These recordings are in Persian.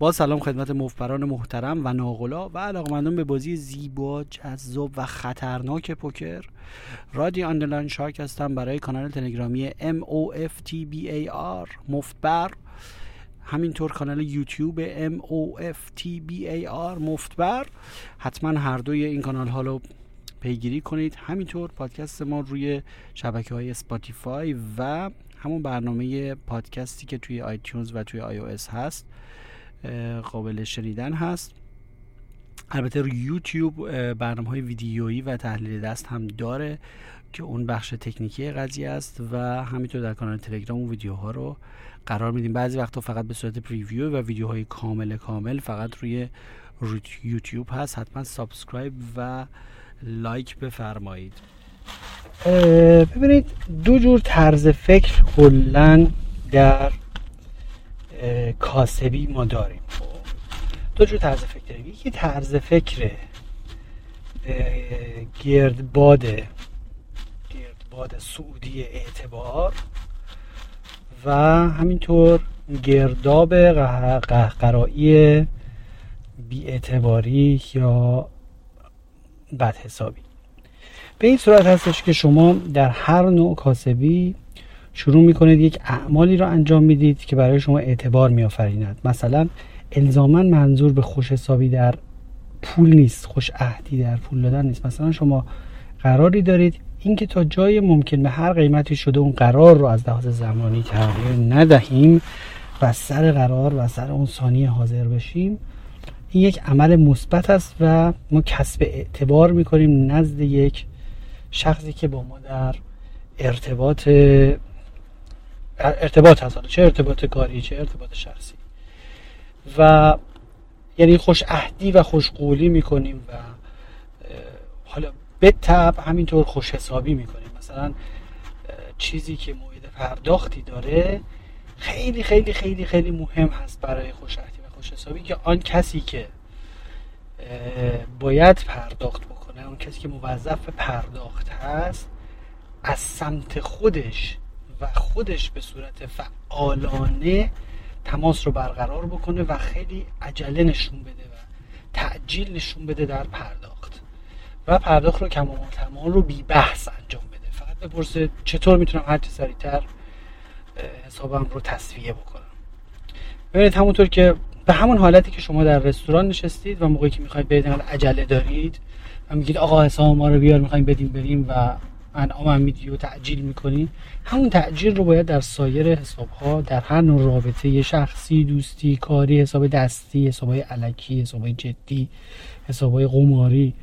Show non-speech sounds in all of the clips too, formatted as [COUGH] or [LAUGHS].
با سلام خدمت مفتبران محترم و ناغلا و علاقمندان به بازی زیبا جذاب و خطرناک پوکر. رادی underline شارک هستم برای کانال تلگرامی MOFTBAR مفتبر. همینطور کانال یوتیوب MOFTBAR مفتبر. حتما هر دوی این کانال ها رو پیگیری کنید. همینطور پادکست ما روی شبکه های Spotify و همون برنامه پادکستی که توی iTunes و توی آی هست. قابل شنیدن هست. البته روی یوتیوب برنامه های ویدیویی و تحلیل دست هم داره که اون بخش تکنیکی قضیه است و همینطور در کانال تلگرام اون ویدیوها رو قرار میدیم. بعضی وقتا فقط به صورت preview و ویدیوهای کامل کامل فقط روی یوتیوب هست. حتما subscribe و لایک بفرمایید. ببینید دو جور طرز فکر کلا در کاسبی ما داریم دو جور طرز فکر یکی طرز فکر گردباد گردباد سعودی اعتبار و همینطور گرداب قهقرایی بیاعتباری یا بد حسابی به این صورت هستش که شما در هر نوع کاسبی شروع می‌کنید یک اعمالی را انجام می‌دید که برای شما اعتبار میآفریند. مثلا الزاما منظور به خوش حسابی در پول نیست خوش عهدی در پول دادن نیست. مثلا شما قراری دارید اینکه تا جای ممکن به هر قیمتی شده اون قرار رو از لحاظ زمانی تغییر ندهیم و سر قرار و سر اون ثانیه حاضر بشیم این یک عمل مثبت است و ما کسب اعتبار می‌کنیم نزد یک شخصی که با ما در ارتباط ارتباط هست چه ارتباط کاری چه ارتباط شخصی. و یعنی خوش عهدی و خوش قولی می‌کنیم و حالا به طب همینطور خوش حسابی می‌کنیم. مثلا چیزی که موعد پرداختی داره خیلی خیلی خیلی خیلی مهم هست برای خوش عهدی و خوش حسابی که آن کسی که باید پرداخت بکنه اون کسی که موظف پرداخت هست از سمت خودش و خودش به صورت فعالانه تماس رو برقرار بکنه و خیلی عجله نشون بده و تعجیل نشون بده در پرداخت. و پرداخت رو کم و تمام رو بی بحث انجام بده. فقط بپرسه چطور می‌تونم هر چه سریعتر حسابم رو تصفیه بکنم. ببینید همونطور که به همون حالتی که شما در رستوران نشستید و موقعی که می‌خواید برید عجله دارید و میگید آقا حساب ما رو بیار می‌خوایم بدیم بریم و انعام هم میدی و تعجیل می‌کنی. همون تعجیل رو باید در سایر حساب ها در هر نوع رابطه شخصی دوستی کاری حساب دستی حساب های علکی حساب های جدی حساب های قماری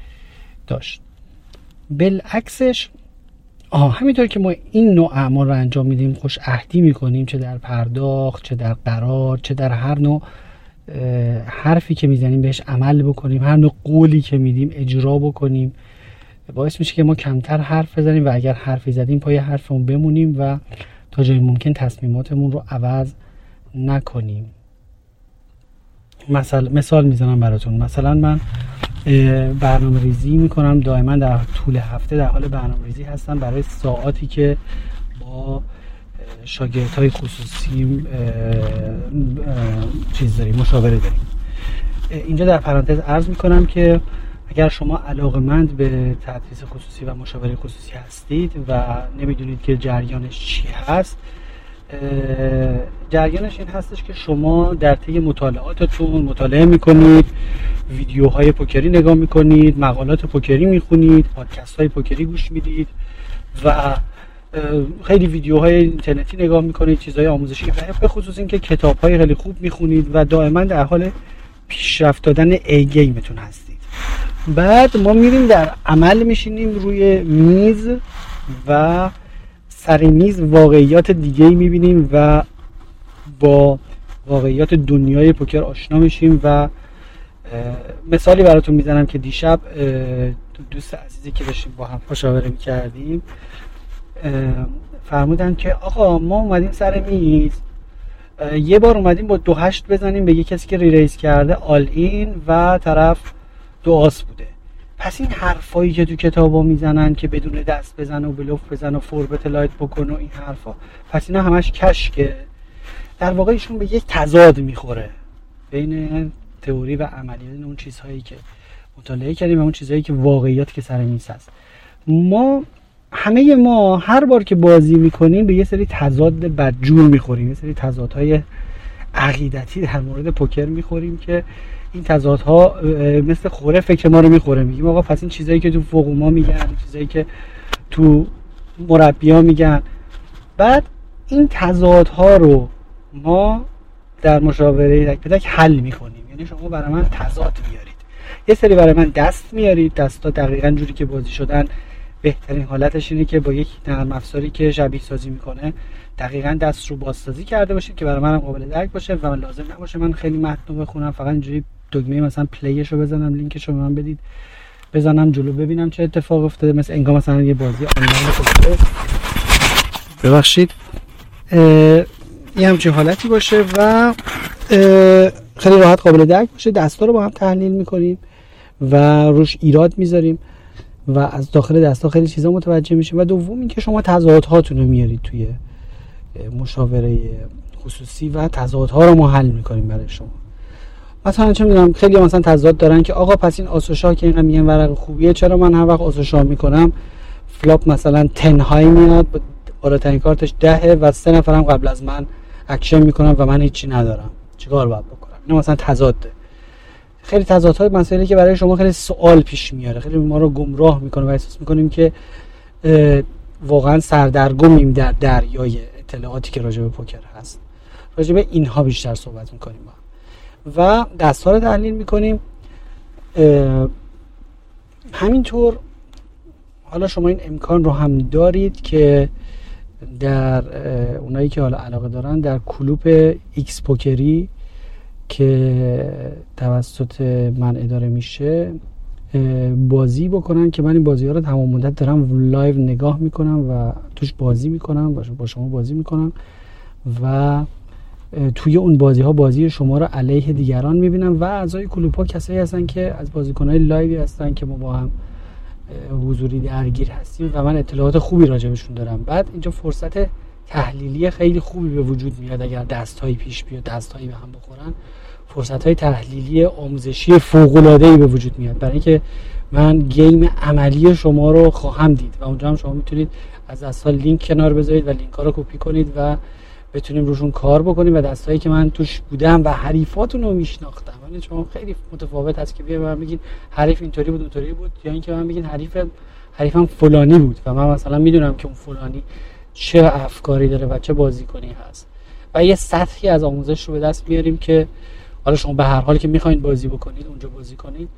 داشت. بالعکسش آه همینطور که ما این نوع اعمال رو انجام میدیم خوش عهدی می‌کنیم چه در پرداخت چه در قرار چه در هر نوع حرفی که می‌زنیم بهش عمل بکنیم هر نوع قولی که میدیم اجرا بکنیم. باعث میشه که ما کمتر حرف بزنیم و اگر حرفی زدیم پای حرفمون بمونیم و تا جای ممکن تصمیماتمون رو عوض نکنیم. مثال مثال می‌زنم براتون. مثلا من برنامه ریزی می‌کنم. دائما در طول هفته در حال برنامه ریزی هستم برای ساعاتی که با شاگرد های خصوصی چیز داریم مشاوره داریم. اینجا در پرانتز عرض می‌کنم که اگر شما علاقمند به تدریس خصوصی و مشاوره خصوصی هستید و نمی‌دونید که جریانش چی هست جریانش این هستش که شما در طی مطالعاتتون مطالعه می‌کنید ویدیوهای پوکری نگاه می‌کنید مقالات پوکری می‌خونید پادکست های پوکری گوش می‌دید و خیلی ویدیوهای اینترنتی نگاه می‌کنید چیزهای آموزشی و به خصوص اینکه کتاب های خیلی خوب می‌خونید و دائما در حال پیشرفت دادن ای گیمتون هستید. بعد ما میریم در عمل میشینیم روی میز و سر میز واقعیات دیگه می‌بینیم و با واقعیات دنیای پوکر آشنا میشیم و مثالی براتون می‌زنم که دیشب دوست عزیزی که داشتیم با هم مشاوره می‌کردیم فرمودن که آقا ما اومدیم سر میز یه بار اومدیم با دو هشت بزنیم به یه کسی که re-raise کرده all in و طرف دو آس بوده. پس این حرفایی که تو کتابا می‌زنن که بدون دست بزن و بلوف بزن و four-bet light بکن و این حرفا. پس اینا همش کشکه. در واقع ایشون به یک تضاد می‌خوره. بین تئوری و عملی. بین اون چیزهایی که مطالعه کردیم و اون چیزهایی که واقعیات که سر میز هست. ما همه ما هر بار که بازی می‌کنیم به یه سری تضاد بدجور می‌خوریم. یه سری تضادهای عقیدتی در مورد پوکر می‌خوریم که این تضادها مثل خوره فکر ما رو می‌خوره. میگیم آقا پس این چیزایی که تو فوق ما میگن چیزایی که تو مربیا میگن. بعد این تضادها رو ما در مشاوره تک تک حل می‌کنیم یعنی شما برای من تضاد میارید. یه سری برای من دست میارید. دستا دقیقا جوری که بازی شدن بهترین حالتش اینه که با یک نرم افزاری که شبیه سازی می‌کنه دقیقا دست رو بازسازی کرده باشه که برای منم قابل درک باشه. و من لازم نباشه من خیلی متن بخونم. فقط اینجوری دکمه مثلا پلیش رو بزنم لینکش رو من بدید. بزنم جلو ببینم چه اتفاق افتاده. مثل انگار مثلا یه بازی آنلاین ببخشید. یه همچین حالتی باشه و خیلی راحت قابل درک باشه. دستا رو با هم تحلیل می‌کنیم و روش ایراد می‌ذاریم و از داخل دستا خیلی چیزا متوجه میشه و دوم اینکه شما تضادهاتون رو میارید توی مشاوره خصوصی و تضادها رو ما حل می‌کنیم برای شما. مثلا چه می‌دونم خیلی مثلا تضاد دارن که آقا پس این آس و شاه که اینقدر میگن ورق خوبیه چرا من هر وقت آس و شاه می‌کنم flop مثلا ten high میاد بالاترین کارتش دهه و سه نفرم قبل از من اکشن می‌کنم و من هیچی ندارم. چیکار باید بکنم؟ اینو مثلا تضاده خیلی تضادهای مسائلی که برای شما خیلی سوال پیش میاره. خیلی ما رو گمراه می‌کنه و احساس می‌کنیم که واقعا سردرگمیم در دریای اطلاعاتی که راجع به پوکر هست. راجع به اینها بیشتر صحبت می‌کنیم. ما و دست ها رو تحلیل می‌کنیم. همینطور حالا شما این امکان رو هم دارید که در اونایی که حالا علاقه دارن در کلوپ X-Poker ی که توسط من اداره میشه بازی بکنن که من این بازی ها رو تمام مدت دارم live نگاه می‌کنم و توش بازی می‌کنم با شما بازی می‌کنم و توی اون بازی ها بازی شما رو علیه دیگران می‌بینم و اعضای کلوپ ها کسایی هستن که از بازیکن های لایوی هستن که ما با هم حضوری درگیر هستیم و من اطلاعات خوبی راجبشون دارم. بعد اینجا فرصت تحلیلی خیلی خوبی به وجود میاد اگر دست پیش بیاد دست به هم بخورن. فرصت های تحلیلی آموزشی فوق العاده به وجود میاد. برای اینکه من گیم عملی شما رو خواهم دید و اونجا هم شما می‌تونید از دست لینک کنار بذارید و لینک ها رو کپی کنید و بتونیم روشون کار بکنیم و دستایی که من توش بودم و حریفاتون رو میشناختم. یعنی شما خیلی متفاوت هست که بیا من بگین حریف اینطوری بود اونطوری بود. یا اینکه من بگین حریف حریفم فلانی بود و من مثلا می‌دونم که اون فلانی چه افکاری داره و چه بازیکنی هست. و یه سطحی از آموزش رو به دست میاریم که حالا شما به هر حال که می‌خواین بازی بکنید اونجا بازی کنید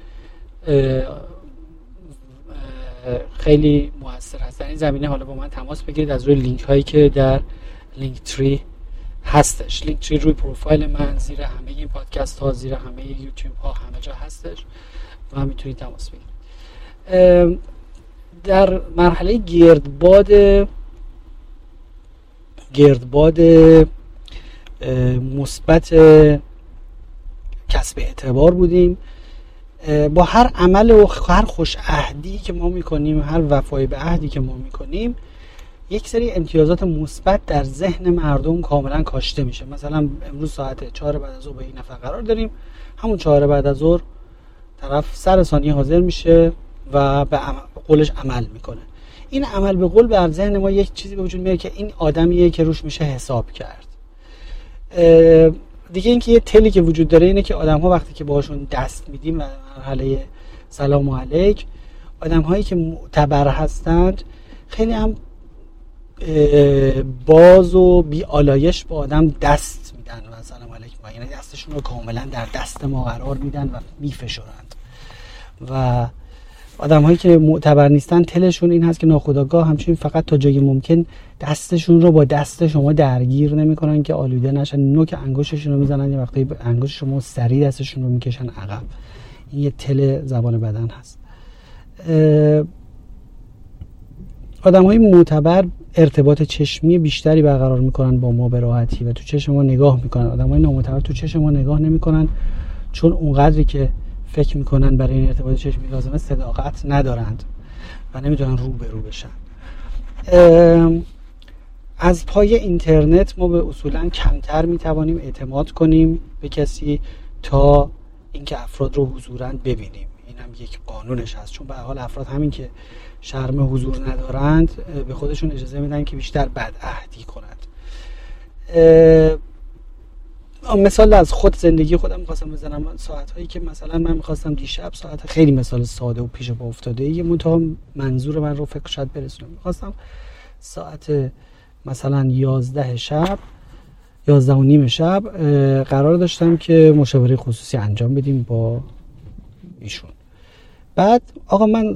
خیلی موثر هست. در این زمینه حالا با من تماس بگیرید از روی لینک هایی که در لینک تری هستش. لینک تری روی پروفایل من زیر همه این پادکست ها زیر همه یوتیوب ها همه جا هستش و مثلا تماس بگیرید. در مرحله گردباد گردباد مثبت کسب اعتبار بودیم. با هر عمل و هر خوش عهدی که ما می‌کنیم هر وفای به عهدی که ما می‌کنیم یک سری امتیازات مثبت در ذهن مردم کاملا کاشته میشه. مثلا امروز ساعت چهار بعد از ظهر به این نفر قرار داریم. همون چهار بعد از ظهر طرف سر ثانیه حاضر میشه و به قولش عمل می‌کنه. این عمل به قول بر ذهن ما یک چیزی به وجود میاد که این آدمیه که روش میشه حساب کرد. دیگه اینکه یه تلی که وجود داره اینه که آدم ها وقتی که باشون دست میدیم و مرحله سلام علیک آدم هایی که معتبر هستند خیلی هم باز و بی آلایش با آدم دست میدن و سلام علیکم. یعنی دستشون رو کاملا در دست ما قرار میدن و میفشورند و آدم هایی که معتبر نیستن تلشون این هست که ناخداگاه همچنین فقط تا جایی ممکن دستشون رو با دست شما درگیر نمی‌کنن که آلوده نشن. نوک انگشتشون رو می‌زنن یه وقتی انگشت شما سریع دستشون رو می‌کشن عقب. این یه تل زبان بدن هست. آدم های معتبر ارتباط چشمی بیشتری برقرار می‌کنن با ما به راحتی و تو چشم ما نگاه می‌کنن. آدم های نامعتبر تو چشم ما نگاه نمی‌کنن چون اونقدری که فکر می‌کنن برای این ارتباط چشمی لازمه صداقت ندارند و نمی‌تونن رو به رو بشن. از پای اینترنت ما به اصولا کمتر می‌توانیم اعتماد کنیم به کسی تا اینکه افراد رو حضورا ببینیم. این یک قانونش هست. چون به حال افراد همین که شرم حضور ندارند به خودشون اجازه میدن که بیشتر بد عهدی کنند مثال از خود زندگی خودم می‌خواستم بزنم. ساعت هایی که مثلا من می‌خواستم دیشب ساعت خیلی مثال ساده و پیش با افتاده. یه منتها منظور من رو فکر شاید برسونم. می‌خواستم ساعت مثلا یازده شب یازده و نیم شب قرار داشتم که مشاوره خصوصی انجام بدیم با ایشون. بعد آقا من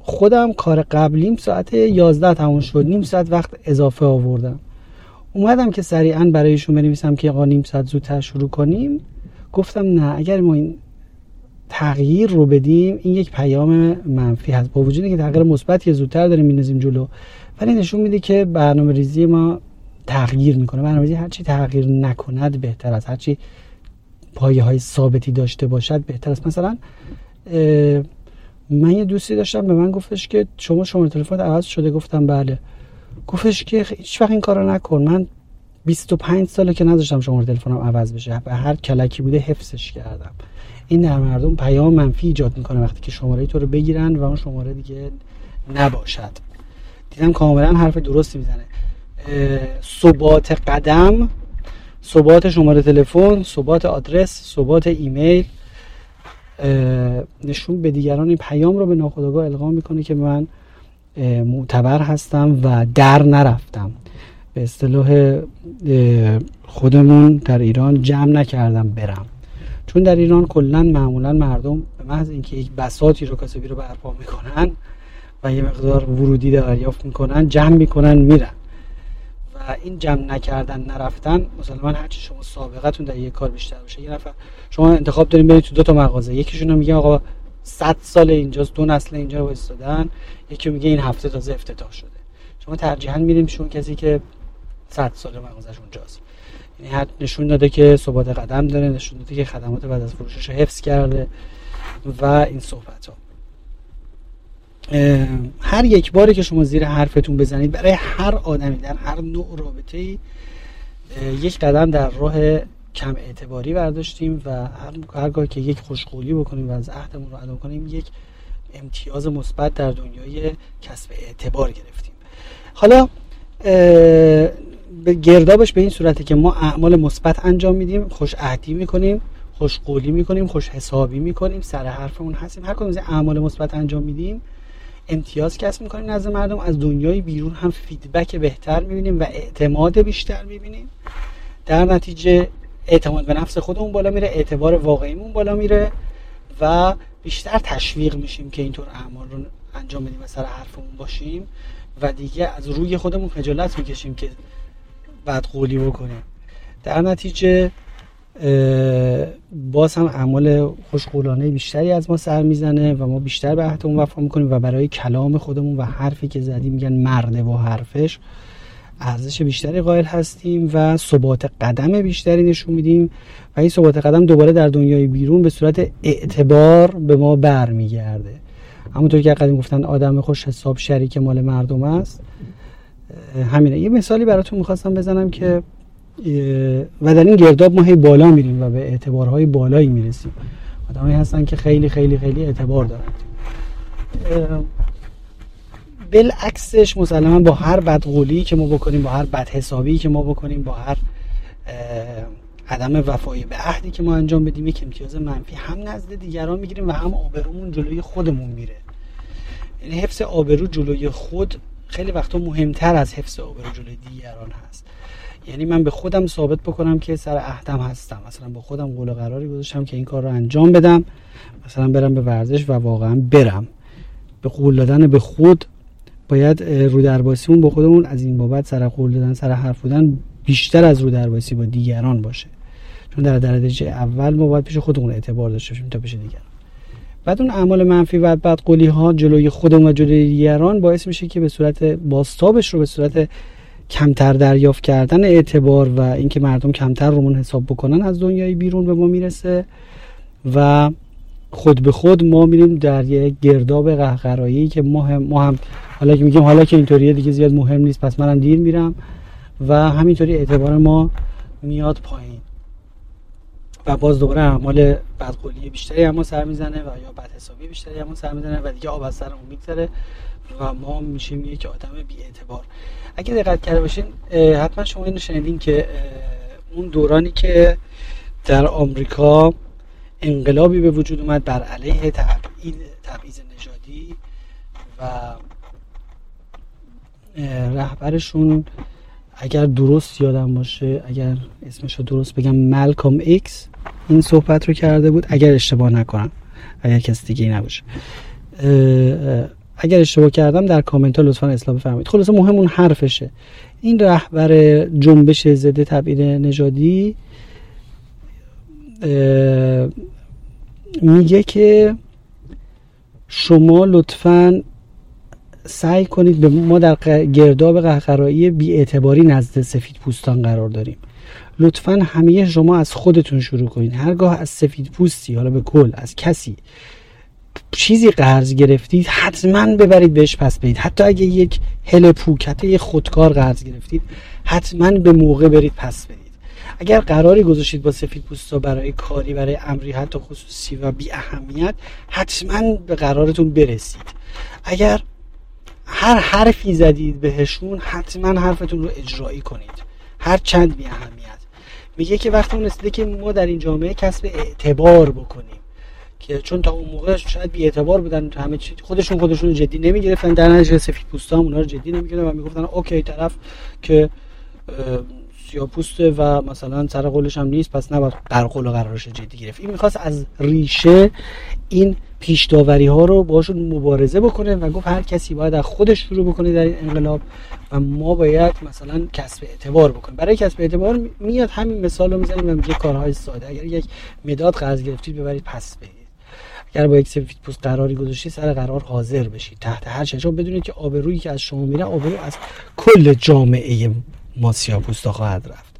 خودم کار قبلیم ساعت یازده تموم شد. نیم ساعت وقت اضافه آوردم. اومدم که سریعا برایشون بنویسم که آقا نیم ساعت زودتر شروع کنیم. گفتم نه اگر ما این تغییر رو بدیم این یک پیام منفی هست. با وجودی که تغییر مثبتی زودتر داریم میندازیم جلو. ولی نشون میده که برنامه ریزی ما تغییر می‌کنه. برنامه ریزی هرچی تغییر نکند بهتر است. هرچی پایه های ثابتی داشته باشد بهتر است. مثلا من یه دوستی داشتم به من گفتش که شما شماره تلفن عوض شده. گفتم بله. گفتش که هیچ وقت این کارو نکن. من 25 ساله که نذاشتم شماره تلفنم عوض بشه. به هر کلکی بوده حفظش کردم. این در مردم پیام منفی ایجاد می‌کنه وقتی که شماره تو رو بگیرن و اون شماره دیگه نباشد. دیدم کاملا حرف درستی می‌زنه. ثبات قدم ثبات شماره تلفن ثبات آدرس ثبات ایمیل نشون به دیگران این پیام رو به ناخودآگاه القا می‌کنه که من معتبر هستم و در نرفتم. به اصطلاح خودمون در ایران جمع نکردم برم. چون در ایران کلا معمولا مردم به محض اینکه یک بساتی رو کاسبی رو برپا می‌کنن و یه مقدار ورودی دریافت می‌کنن جمع می‌کنن میرن. این جمع نکردن نرفتن مثلا هرچی شما سابقتون در یک کار بیشتر باشه. یه نفر شما انتخاب داریم برید تو دو تا مغازه. یکیشون رو میگه آقا 100 سال اینجاست دو نسل اینجا رو وایستادن یکی میگه این هفته تازه افتتاح شده. شما ترجیحاً میریم شون کسی که 100 سال مغازش اونجاست. یعنی حد نشون داده که ثبات قدم داره نشون داده که خدمات بعد از فروشش رو حفظ کرده و این صحبت ها هر یک باری که شما زیر حرفتون بزنید برای هر آدمی در هر نوع رابطه ای یک قدم در راه کم اعتباری برداشتیم و هر هرگاه که یک خوشقولی بکنیم و از عهدمون رو ادا کنیم یک امتیاز مثبت در دنیای کسب اعتبار گرفتیم. حالا گردابش به این صورته که ما اعمال مثبت انجام میدیم خوش عهدی می‌کنیم خوش قولی می‌کنیم خوش حسابی می‌کنیم سر حرفمون هستیم. هر کدوم از اعمال مثبت انجام میدیم امتیاز کسب می‌کنیم نزد مردم. از دنیای بیرون هم فیدبک بهتر می‌بینیم و اعتماد بیشتر می‌بینیم. در نتیجه اعتماد به نفس خودمون بالا میره اعتبار واقعیمون بالا میره و بیشتر تشویق میشیم که اینطور اعمال رو انجام بدیم و سر حرفمون باشیم و دیگه از روی خودمون خجالت می‌کشیم که بعد قولی بکنیم. در نتیجه باز هم اعمال خوشقولانه بیشتری از ما سر می‌زنه و ما بیشتر به عهدمون وفا می‌کنیم و برای کلام خودمون و حرفی که زدیم میگن مرده و حرفش ارزش بیشتری قائل هستیم و ثبات قدم بیشتری نشون میدیم و این ثبات قدم دوباره در دنیای بیرون به صورت اعتبار به ما برمیگرده. همونطور که قدیم گفتن آدم خوش حساب شریک مال مردم است. همینه. یه مثالی براتون می‌خواستم بزنم که و در این گرداب ما هی بالا میریم و به اعتبارهای بالایی می‌رسیم. آدمایی هستن که خیلی خیلی خیلی اعتبار دارند بالعکسش مسلما با هر بدقولی که ما بکنیم با هر بدحسابی که ما بکنیم با هر عدم وفایی به عهدی که ما انجام بدیم یک امتیاز منفی هم نزد دیگران می‌گیریم و هم آبرومون جلوی خودمون میره. یعنی حفظ آبرو جلوی خود خیلی وقتا مهمتر از حفظ آبرو جلوی دیگران هست. یعنی من به خودم ثابت بکنم که سر عهدم هستم. مثلا با خودم قول قراری گذاشتم که این کار رو انجام بدم. مثلا برم به ورزش و واقعا برم. به قول دادن به خود باید رو درباسیمون با خودمون از این بابت سر قول دادن سر حرف بودن بیشتر از رو درباسی با دیگران باشه. چون در درجه اول ما باید پیش خودمون اعتبار داشته باشیم تا پیش دیگران. بعد اون اعمال منفی و بدقولی ها جلوی خودمون و جلوی دیگران باعث میشه که به صورت باستابش رو به صورت کمتر دریافت کردن اعتبار و اینکه مردم کمتر رومون حساب بکنن از دنیای بیرون به ما می‌رسه و خود به خود ما میریم در یک گرداب قهقرایی که ما هم, ما هم حالا که میگیم حالا که اینطوریه دیگه زیاد مهم نیست پس منم دیر میرم و همینطوری اعتبار ما میاد پایین. و باز دوباره اعمال بدقولی بیشتری اما سر می‌زنه و یا بد حسابی بیشتری اما سر می‌زنه و دیگه آب از سر اون میگذره. و ما میشیم یک آدم بی اعتبار اگه دقت کرده باشین حتما شما اینو شنیدین که اون دورانی که در آمریکا انقلابی به وجود اومد بر علیه تبعیض نژادی و رهبرشون اگر درست یادم باشه اگر اسمش رو درست بگم ملکام ایکس این صحبت رو کرده بود. اگر اشتباه نکنم اگر کس دیگه نباشه. اگر اشتباه کردم در کامنت ها لطفا اصلاح بفرمایید. خلاصه مهم اون حرفشه. این رهبر جنبش ضد تبعیض نژادی میگه که شما لطفا سعی کنید به ما در گرداب قهقرایی بیاعتباری نزد سفید پوستان قرار داریم. لطفا همه شما از خودتون شروع کنید. هرگاه از سفید پوستی حالا به کل از کسی چیزی قرض گرفتید حتما ببرید بهش پس بدید. حتی اگه یک هل پوکته یک خودکار قرض گرفتید حتما به موقع برید پس بدید. اگر قراری گذاشتید با سفید پوستا برای کاری برای امری حتی خصوصی و بی اهمیت حتما به قرارتون برسید. اگر هر حرفی زدید بهشون حتما حرفتون رو اجرایی کنید. هر چند بی اهمیت. میگه که وقتی اون که ما در این جامعه کسب اعتبار بکنیم. که چون تا اون موقع شاید بی اعتبار بودن همه چی خودشون خودشون جدی نمی‌گرفتن. در نتیجه سفید پوستا هم اونا رو جدی نمی‌گرفتن و می‌گفتن اوکی طرف که سیاپوسته و مثلا سر قولش هم نیست پس نباید در قول قرارش جدی گرفت. این می‌خواست از ریشه این پیش داوری ها رو باشون مبارزه بکنه و گفت هر کسی باید از خودش شروع بکنه در این انقلاب و ما باید مثلا کسب اعتبار بکنیم. برای کسب اعتبار میاد همین مثال رو می‌زنیم و میگه کارهای ساده. اگر یک مداد قرض گرفتید ببرید پس بدید اگر با یک سفید پوست قراری گذاشتید سر قرار حاضر بشید تحت هر چه بدونید که آبرویی که از شما میره آبرو از کل جامعه ما سیاپوستا خواهد رفت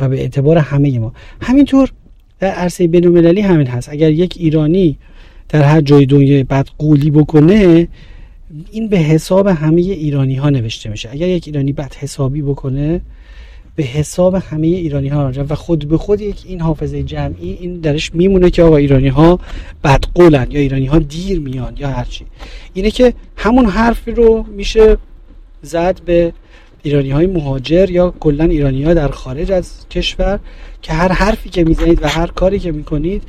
و به اعتبار همه ما. همینطور در عرصه بینالمللی همین هست. اگر یک ایرانی در هر جای دنیا بد قولی بکنه این به حساب همه ایرانی ها نوشته میشه. اگر یک ایرانی بد حسابی بکنه به حساب همه ایرانی ها و خود به خود یک این حافظه جمعی این درش میمونه که آقا ایرانی ها بدقولن یا ایرانی ها دیر میان یا هرچی اینه که همون حرفی رو میشه زد به ایرانی های مهاجر یا کلا ایرانی ها در خارج از کشور که هر حرفی که می‌زنید و هر کاری که می‌کنید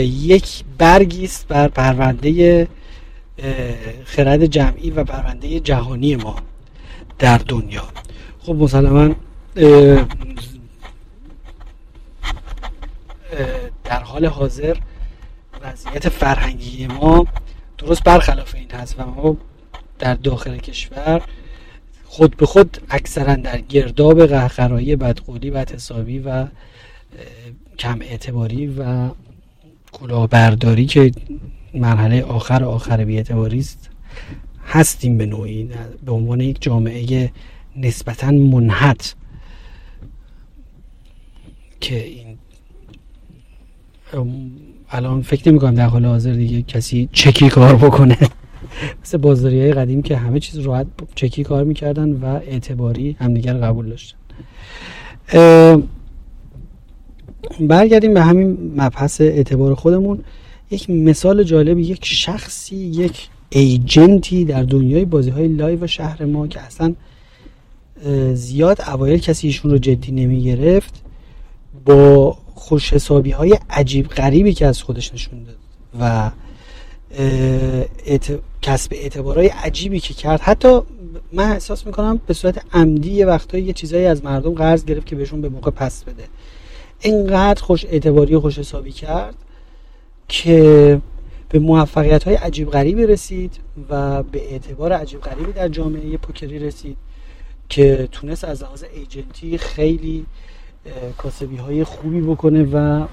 یک برگی است بر پرونده خرد جمعی و پرونده جهانی ما در دنیا. خب مسلما در حال حاضر وضعیت فرهنگی ما درست برخلاف این هست و ما در داخل کشور خود به خود اکثرا در گرداب قهقرایی بدقولی و حسابی و کم اعتباری و کلاهبرداری که مرحله آخر آخر بیاعتباری است هستیم به نوعی به عنوان یک جامعه نسبتا منحت که این الان فکر نمی کنم در حال حاضر دیگه کسی چکی کار بکنه. [LAUGHS] مثل بازاری های قدیم که همه چیز راحت چکی کار می‌کردن و اعتباری همدیگر قبول داشتن. برگردیم به همین مبحث اعتبار خودمون. یک مثال جالب یک شخصی یک agent ی در دنیای بازی های live شهر ما که اصلا زیاد اوایل کسی ایشون رو جدی نمی گرفت با خوش حسابی های عجیب غریبی که از خودش نشون داد و کسب اعتبارهای عجیبی که کرد. حتی من احساس می‌کنم به صورت عمدی یه وقتایی یه چیزایی از مردم قرض گرفت که بهشون به موقع پس بده. اینقدر خوش اعتباری و خوش حسابی کرد که به موفقیت های عجیب غریبی رسید و به اعتبار عجیب غریبی در جامعه پوکری رسید که تونست از لحاظ ایجنتی خیلی کاسبی های خوبی بکنه و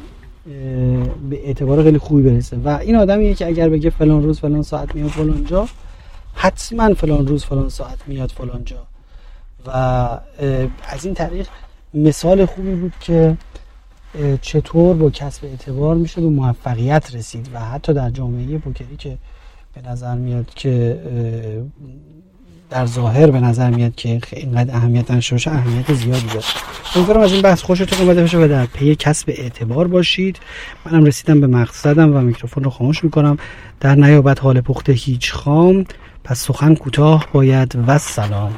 به اعتبار خیلی خوبی برسه. و این آدمیه که اگر بگه فلان روز فلان ساعت میاد فلان جا حتما فلان روز فلان ساعت میاد فلان جا. و از این طریق مثال خوبی بود که چطور با کسب اعتبار میشه به موفقیت رسید. و حتی در جامعه پوکری که به نظر میاد که در ظاهر به نظر میاد که اینقدر اهمیت نشه اهمیت زیادی داره. امیدوارم از این بحث خوشتون اومده باشه و در پی کسب اعتبار باشید. منم رسیدم به مقصدم و میکروفون رو خاموش می‌کنم. در نیابت حال پخته هیچ خام پس سخن کوتاه باید و سلام.